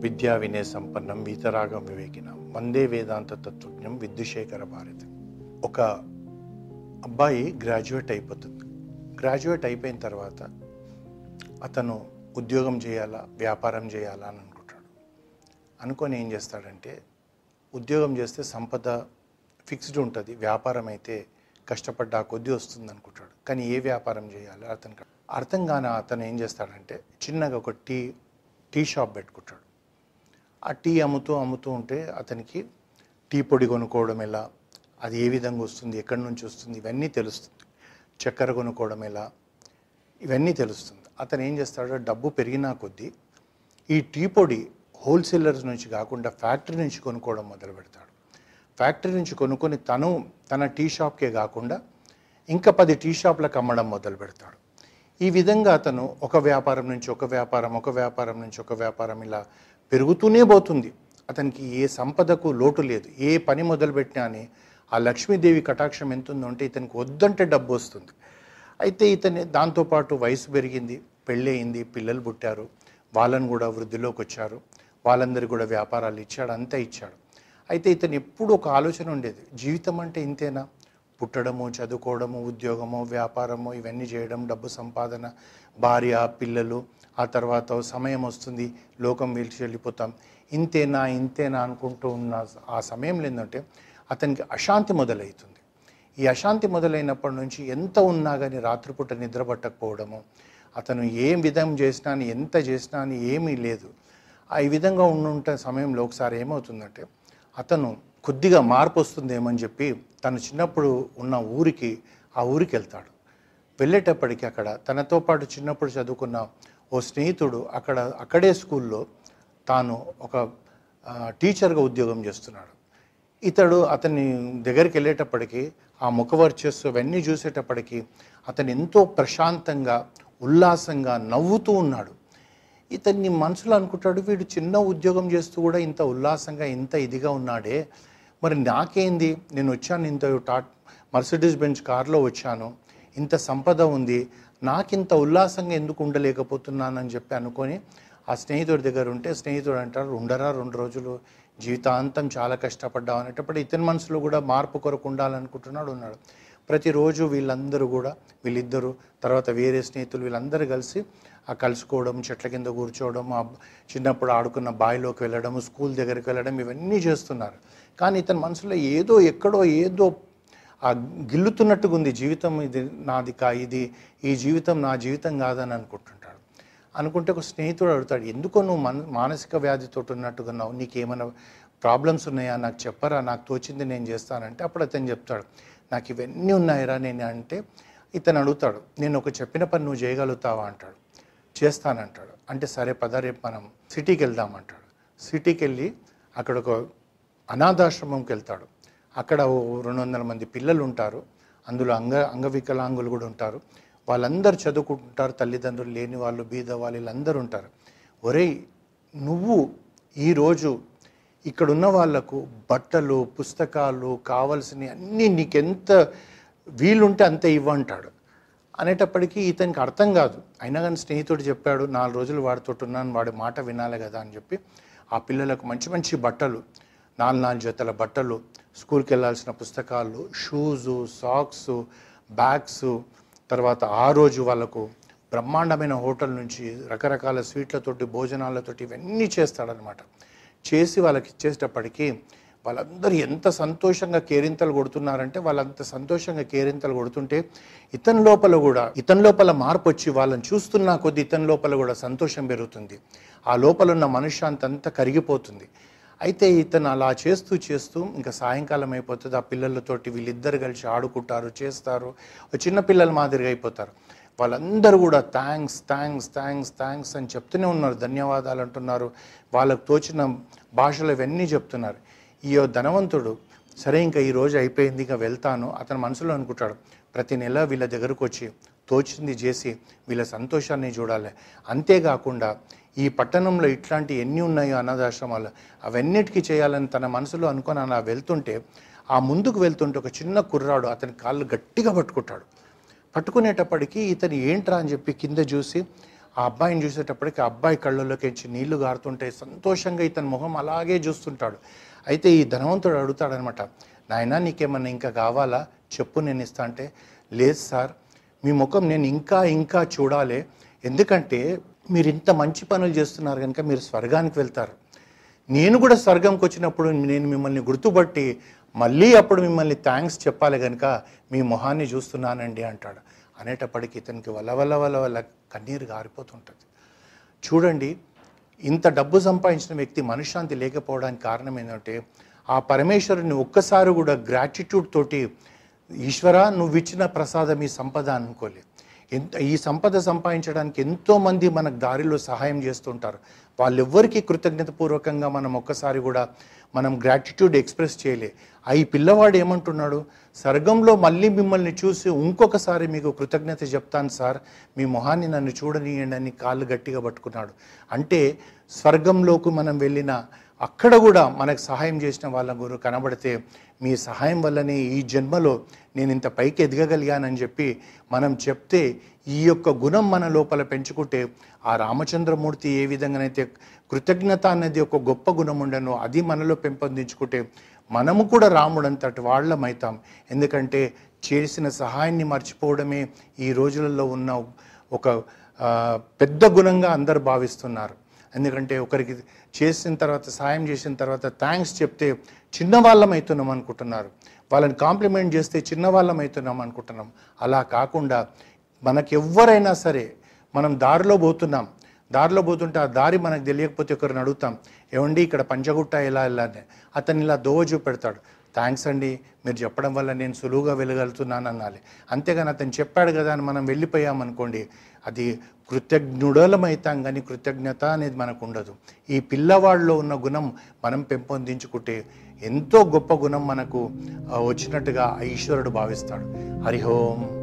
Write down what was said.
విద్యా వినయ సంపన్నం వీతరాగం వివేకిన. వందే వేదాంత తత్వజ్ఞం విద్యుశేఖర భారతి. ఒక అబ్బాయి గ్రాడ్యుయేట్ అయిపోతుంది. గ్రాడ్యుయేట్ అయిపోయిన తర్వాత అతను ఉద్యోగం చేయాలా వ్యాపారం చేయాలా అని అనుకుంటాడు. అనుకొని ఏం చేస్తాడంటే ఉద్యోగం చేస్తే సంపద ఫిక్స్డ్ ఉంటుంది వ్యాపారం అయితే కష్టపడ్డా కొద్దీ వస్తుంది అనుకుంటాడు. కానీ ఏ వ్యాపారం చేయాలో అతనికి అర్థం కాని అతను ఏం చేస్తాడంటే చిన్నగా ఒక టీ టీ షాప్ పెట్టుకుంటాడు. ఆ టీ అమ్ముతూ అమ్ముతూ ఉంటే అతనికి టీ పొడి కొనుక్కోవడం ఎలా? అది ఏ విధంగా వస్తుంది? ఎక్కడి నుంచి వస్తుంది? ఇవన్నీ తెలుస్తుంది. చక్కెర కొనుక్కోవడం ఎలా? ఇవన్నీ తెలుస్తుంది. అతను ఏం చేస్తాడో? డబ్బు పెరిగినా కొద్దీ ఈ టీ పొడి హోల్సేలర్స్ నుంచి కాకుండా ఫ్యాక్టరీ నుంచి కొనుక్కోవడం మొదలు పెడతాడు. ఫ్యాక్టరీ నుంచి కొనుక్కొని తను తన టీ షాప్కే కాకుండా ఇంకా పది టీ షాప్లకు అమ్మడం మొదలు పెడతాడు. ఈ విధంగా అతను ఒక వ్యాపారం నుంచి ఒక వ్యాపారం ఒక వ్యాపారం నుంచి ఒక వ్యాపారం ఇలా పెరుగుతూనే పోతుంది. అతనికి ఏ సంపదకు లోటు లేదు. ఏ పని మొదలుపెట్టినా అని ఆ లక్ష్మీదేవి కటాక్షం ఎంత ఉందో అంటే ఇతనికి వద్దంటే డబ్బు వస్తుంది. అయితే ఇతని దాంతోపాటు వయసు పెరిగింది పెళ్ళయింది పిల్లలు పుట్టారు. వాళ్ళని కూడా వృద్ధిలోకి వచ్చారు. వాళ్ళందరికీ కూడా వ్యాపారాలు ఇచ్చాడు అంతా ఇచ్చాడు. అయితే ఇతను ఎప్పుడు ఒక ఆలోచన ఉండేది. జీవితం అంటే ఇంతేనా? పుట్టడము చదువుకోవడము ఉద్యోగము వ్యాపారము ఇవన్నీ చేయడం డబ్బు సంపాదన భార్య పిల్లలు ఆ తర్వాత సమయం వస్తుంది లోకం వీల్చి వెళ్ళిపోతాం. ఇంతేనా ఇంతేనా అనుకుంటూ ఉన్న ఆ సమయంలో ఏంటంటే అతనికి అశాంతి మొదలవుతుంది. ఈ అశాంతి మొదలైనప్పటి నుంచి ఎంత ఉన్నా కానీ రాత్రిపూట నిద్ర పట్టకపోవడము అతను ఏం విధం చేసినా అని ఎంత చేసినా అని ఏమీ లేదు. ఆ ఈ విధంగా ఉండుంటే సమయంలో ఒకసారి ఏమవుతుందంటే అతను కొద్దిగా మార్పు వస్తుందేమని చెప్పి తను చిన్నప్పుడు ఉన్న ఊరికి ఆ ఊరికి వెళ్తాడు. వెళ్ళేటప్పటికి అక్కడ తనతో పాటు చిన్నప్పుడు చదువుకున్న ఓ స్నేహితుడు అక్కడ అక్కడే స్కూల్లో తాను ఒక టీచర్గా ఉద్యోగం చేస్తున్నాడు. ఇతడు అతని దగ్గరికి వెళ్ళేటప్పటికి ఆ ముఖవర్చస్సు అవన్నీ చూసేటప్పటికి అతను ఎంతో ప్రశాంతంగా ఉల్లాసంగా నవ్వుతూ ఉన్నాడు. ఇతన్ని మనసులో అనుకుంటాడు వీడు చిన్న ఉద్యోగం చేస్తూ కూడా ఇంత ఉల్లాసంగా ఇంత ఇదిగా ఉన్నాడే. మరి నాకేంది? నేను వచ్చాను ఇంత టాట్ మర్సిడీస్ బెంచ్ కార్లో వచ్చాను. ఇంత సంపద ఉంది నాకింత ఉల్లాసంగా ఎందుకు ఉండలేకపోతున్నానని చెప్పి అనుకొని ఆ స్నేహితుడి దగ్గర ఉంటే స్నేహితుడు అంటారు ఉండరా రెండు రోజులు జీవితాంతం చాలా కష్టపడ్డావు అనేటప్పుడు ఇతని మనసులో కూడా మార్పు కొరకు ఉండాలనుకుంటున్నాడు ఉన్నాడు. ప్రతిరోజు వీళ్ళందరూ కూడా వీళ్ళిద్దరూ తర్వాత వేరే స్నేహితులు వీళ్ళందరూ కలిసి ఆ కలుసుకోవడం చెట్ల కింద కూర్చోవడం ఆ చిన్నప్పుడు ఆడుకున్న బావిలోకి వెళ్ళడం స్కూల్ దగ్గరికి వెళ్ళడం ఇవన్నీ చేస్తున్నారు. కానీ ఇతని మనసులో ఏదో ఎక్కడో ఏదో ఆ గిల్లుతున్నట్టుగా ఉంది జీవితం ఇది నాది కా ఇది ఈ జీవితం నా జీవితం కాదని అనుకుంటుంటాడు. అనుకుంటే ఒక స్నేహితుడు అడుగుతాడు ఎందుకో నువ్వు మన మానసిక వ్యాధితో ఉన్నట్టుగా ఉన్నావు నీకేమైనా ప్రాబ్లమ్స్ ఉన్నాయా? నాకు చెప్పరా? నాకు తోచింది నేను చేస్తానంటే అప్పుడు అతను చెప్తాడు నాకు ఇవన్నీ ఉన్నాయిరా నేను అంటే ఇతను అడుగుతాడు నేను ఒక చెప్పిన పని నువ్వు చేయగలుగుతావా? అంటాడు చేస్తానంటాడు. అంటే సరే పద రేపు మనం సిటీకి వెళ్దామంటాడు సిటీకి వెళ్ళి అక్కడ ఒక అనాథాశ్రమంకి వెళ్తాడు. అక్కడ ఓ రెండు వందల మంది పిల్లలు ఉంటారు. అందులో అంగ అంగవికలాంగులు కూడా ఉంటారు. వాళ్ళందరూ చదువుకుంటుంటారు తల్లిదండ్రులు లేని వాళ్ళు బీద వాళ్ళు వీళ్ళందరూ ఉంటారు. ఒరేయ్ నువ్వు ఈరోజు ఇక్కడ ఉన్న వాళ్ళకు బట్టలు పుస్తకాలు కావలసినవి అన్నీ నీకెంత వీలుంటే అంత ఇవ్వంటాడు. అనేటప్పటికీ ఇతనికి అర్థం కాదు. అయినా కానీ స్నేహితుడు చెప్పాడు నాలుగు రోజులు వాడితో ఉన్నాను వాడి మాట వినాలి కదా అని చెప్పి. ఆ పిల్లలకు మంచి మంచి బట్టలు నాలుగు నాలుగు జతల బట్టలు స్కూల్కి వెళ్ళాల్సిన పుస్తకాలు షూజు సాక్స్ బ్యాగ్స్ తర్వాత ఆ రోజు వాళ్ళకు బ్రహ్మాండమైన హోటల్ నుంచి రకరకాల స్వీట్లతోటి భోజనాలతోటి ఇవన్నీ చేస్తాడనమాట. చేసి వాళ్ళకి ఇచ్చేటప్పటికీ వాళ్ళందరూ ఎంత సంతోషంగా కేరింతలు కొడుతున్నారంటే వాళ్ళంత సంతోషంగా కేరింతలు కొడుతుంటే ఇతని లోపల కూడా ఇతని లోపల మార్పు వచ్చి వాళ్ళని చూస్తున్నా కొద్ది ఇతని లోపల కూడా సంతోషం పెరుగుతుంది. ఆ లోపల ఉన్న మనుష్యాంతంతా కరిగిపోతుంది. అయితే ఇతను అలా చేస్తూ చేస్తూ ఇంకా సాయంకాలం అయిపోతుంది. ఆ పిల్లలతోటి వీళ్ళిద్దరు కలిసి ఆడుకుంటారు చేస్తారు. ఓ చిన్న పిల్లల మాదిరిగా అయిపోతారు. వాళ్ళందరూ కూడా థ్యాంక్స్ థ్యాంక్స్ థ్యాంక్స్ థ్యాంక్స్ అని చెప్తూనే ఉన్నారు. ధన్యవాదాలు అంటున్నారు. వాళ్ళకు తోచిన భాషలు ఇవన్నీ చెప్తున్నారు. ఈ ధనవంతుడు సరే ఇంకా ఈ రోజు అయిపోయింది ఇంకా వెళ్తాను. అతని మనసులో అనుకుంటాడు ప్రతి నెల వీళ్ళ దగ్గరకు వచ్చి తోచింది చేసి వీళ్ళ సంతోషాన్ని చూడాలి. అంతేకాకుండా ఈ పట్టణంలో ఇట్లాంటి ఎన్ని ఉన్నాయో అనాథాశ్రమాలు అవన్నిటికీ చేయాలని తన మనసులో అనుకొని అలా వెళ్తుంటే ఆ ముందుకు వెళ్తుంటే ఒక చిన్న కుర్రాడు అతని కాళ్ళు గట్టిగా పట్టుకుంటాడు. పట్టుకునేటప్పటికీ ఇతను ఏంట్రా అని చెప్పి కింద చూసి ఆ అబ్బాయిని చూసేటప్పటికి ఆ అబ్బాయి కళ్ళల్లోకించి నీళ్ళు గారుతుంటే సంతోషంగా ఇతని మొహం అలాగే చూస్తుంటాడు. అయితే ఈ ధనవంతుడు అడుగుతాడనమాట నాయనా నీకేమన్నా ఇంకా కావాలా? చెప్పు నేను ఇస్తా. అంటే లేదు సార్ మీ ముఖం నేను ఇంకా ఇంకా చూడాలి. ఎందుకంటే మీరు ఇంత మంచి పనులు చేస్తున్నారు కనుక మీరు స్వర్గానికి వెళ్తారు. నేను కూడా స్వర్గంకి వచ్చినప్పుడు నేను మిమ్మల్ని గుర్తుపట్టి మళ్ళీ అప్పుడు మిమ్మల్ని థ్యాంక్స్ చెప్పాలి కనుక మీ మొహాన్ని చూస్తున్నానండి అంటాడు. అనేటప్పటికి ఇతనికి వల్ల వల్ల వల్ల వల్ల కన్నీరు గారిపోతుంటుంది. చూడండి ఇంత డబ్బు సంపాదించిన వ్యక్తి మనశ్శాంతి లేకపోవడానికి కారణం ఏంటంటే ఆ పరమేశ్వరుని ఒక్కసారి కూడా గ్రాటిట్యూడ్ తోటి ఈశ్వర నువ్వు ఇచ్చిన ప్రసాదం ఈ సంపద అనుకోలే ఎంత ఈ సంపద సంపాదించడానికి ఎంతోమంది మనకు దారిలో సహాయం చేస్తుంటారు. వాళ్ళెవ్వరికీ కృతజ్ఞతపూర్వకంగా మనం ఒక్కసారి కూడా మనం గ్రాటిట్యూడ్ ఎక్స్ప్రెస్ చేయలే. ఆ ఈ పిల్లవాడు ఏమంటున్నాడు? స్వర్గంలో మళ్ళీ మిమ్మల్ని చూసి ఇంకొకసారి మీకు కృతజ్ఞత చెప్తాను సార్. మీ మొహాన్ని నన్ను చూడనీయండి అని కాళ్ళు గట్టిగా పట్టుకున్నాడు. అంటే స్వర్గంలోకి మనం వెళ్ళిన అక్కడ కూడా మనకు సహాయం చేసిన వాళ్ళ గురు కనబడితే మీ సహాయం వల్లనే ఈ జన్మలో నేను ఇంత పైకి ఎదగగలిగానని చెప్పి మనం చెప్తే ఈ యొక్క గుణం మన లోపల పెంచుకుంటే ఆ రామచంద్రమూర్తి ఏ విధంగానైతే కృతజ్ఞత అనేది ఒక గొప్ప గుణం ఉండనో అది మనలో పెంపొందించుకుంటే మనము కూడా రాముడంతటి వాళ్ళమవుతాం ఎందుకంటే చేసిన సహాయాన్ని మర్చిపోవడమే ఈ రోజులలో ఉన్న ఒక పెద్ద గుణంగా అందరు భావిస్తున్నారు. ఎందుకంటే ఒకరికి చేసిన తర్వాత సాయం చేసిన తర్వాత థ్యాంక్స్ చెప్తే చిన్నవాళ్ళం అవుతున్నాం అనుకుంటున్నారు. వాళ్ళని కాంప్లిమెంట్ చేస్తే చిన్నవాళ్ళం అవుతున్నాం అనుకుంటున్నాం. అలా కాకుండా మనకి ఎవరైనా సరే మనం దారిలో పోతున్నాం. దారిలో పోతుంటే ఆ దారి మనకు తెలియకపోతే ఒకరిని అడుగుతాం. ఏమండి ఇక్కడ పంచగుట్ట ఎలా వెళ్ళాలి అతను ఇలా దోవ చూపెడతాడు. థ్యాంక్స్ అండి. మీరు చెప్పడం వల్ల నేను సులువుగా వెళ్ళగలుగుతున్నాను అనాలి అంతేగాని అతను చెప్పాడు కదా అని మనం వెళ్ళిపోయామనుకోండి అది కృతజ్ఞుడలమైతాం కానీ కృతజ్ఞత అనేది మనకు ఉండదు ఈ పిల్లవాడిలో ఉన్న గుణం మనం పెంపొందించుకుంటే ఎంతో గొప్ప గుణం మనకు వచ్చినట్టుగా ఈశ్వరుడు భావిస్తాడు. హరిహోం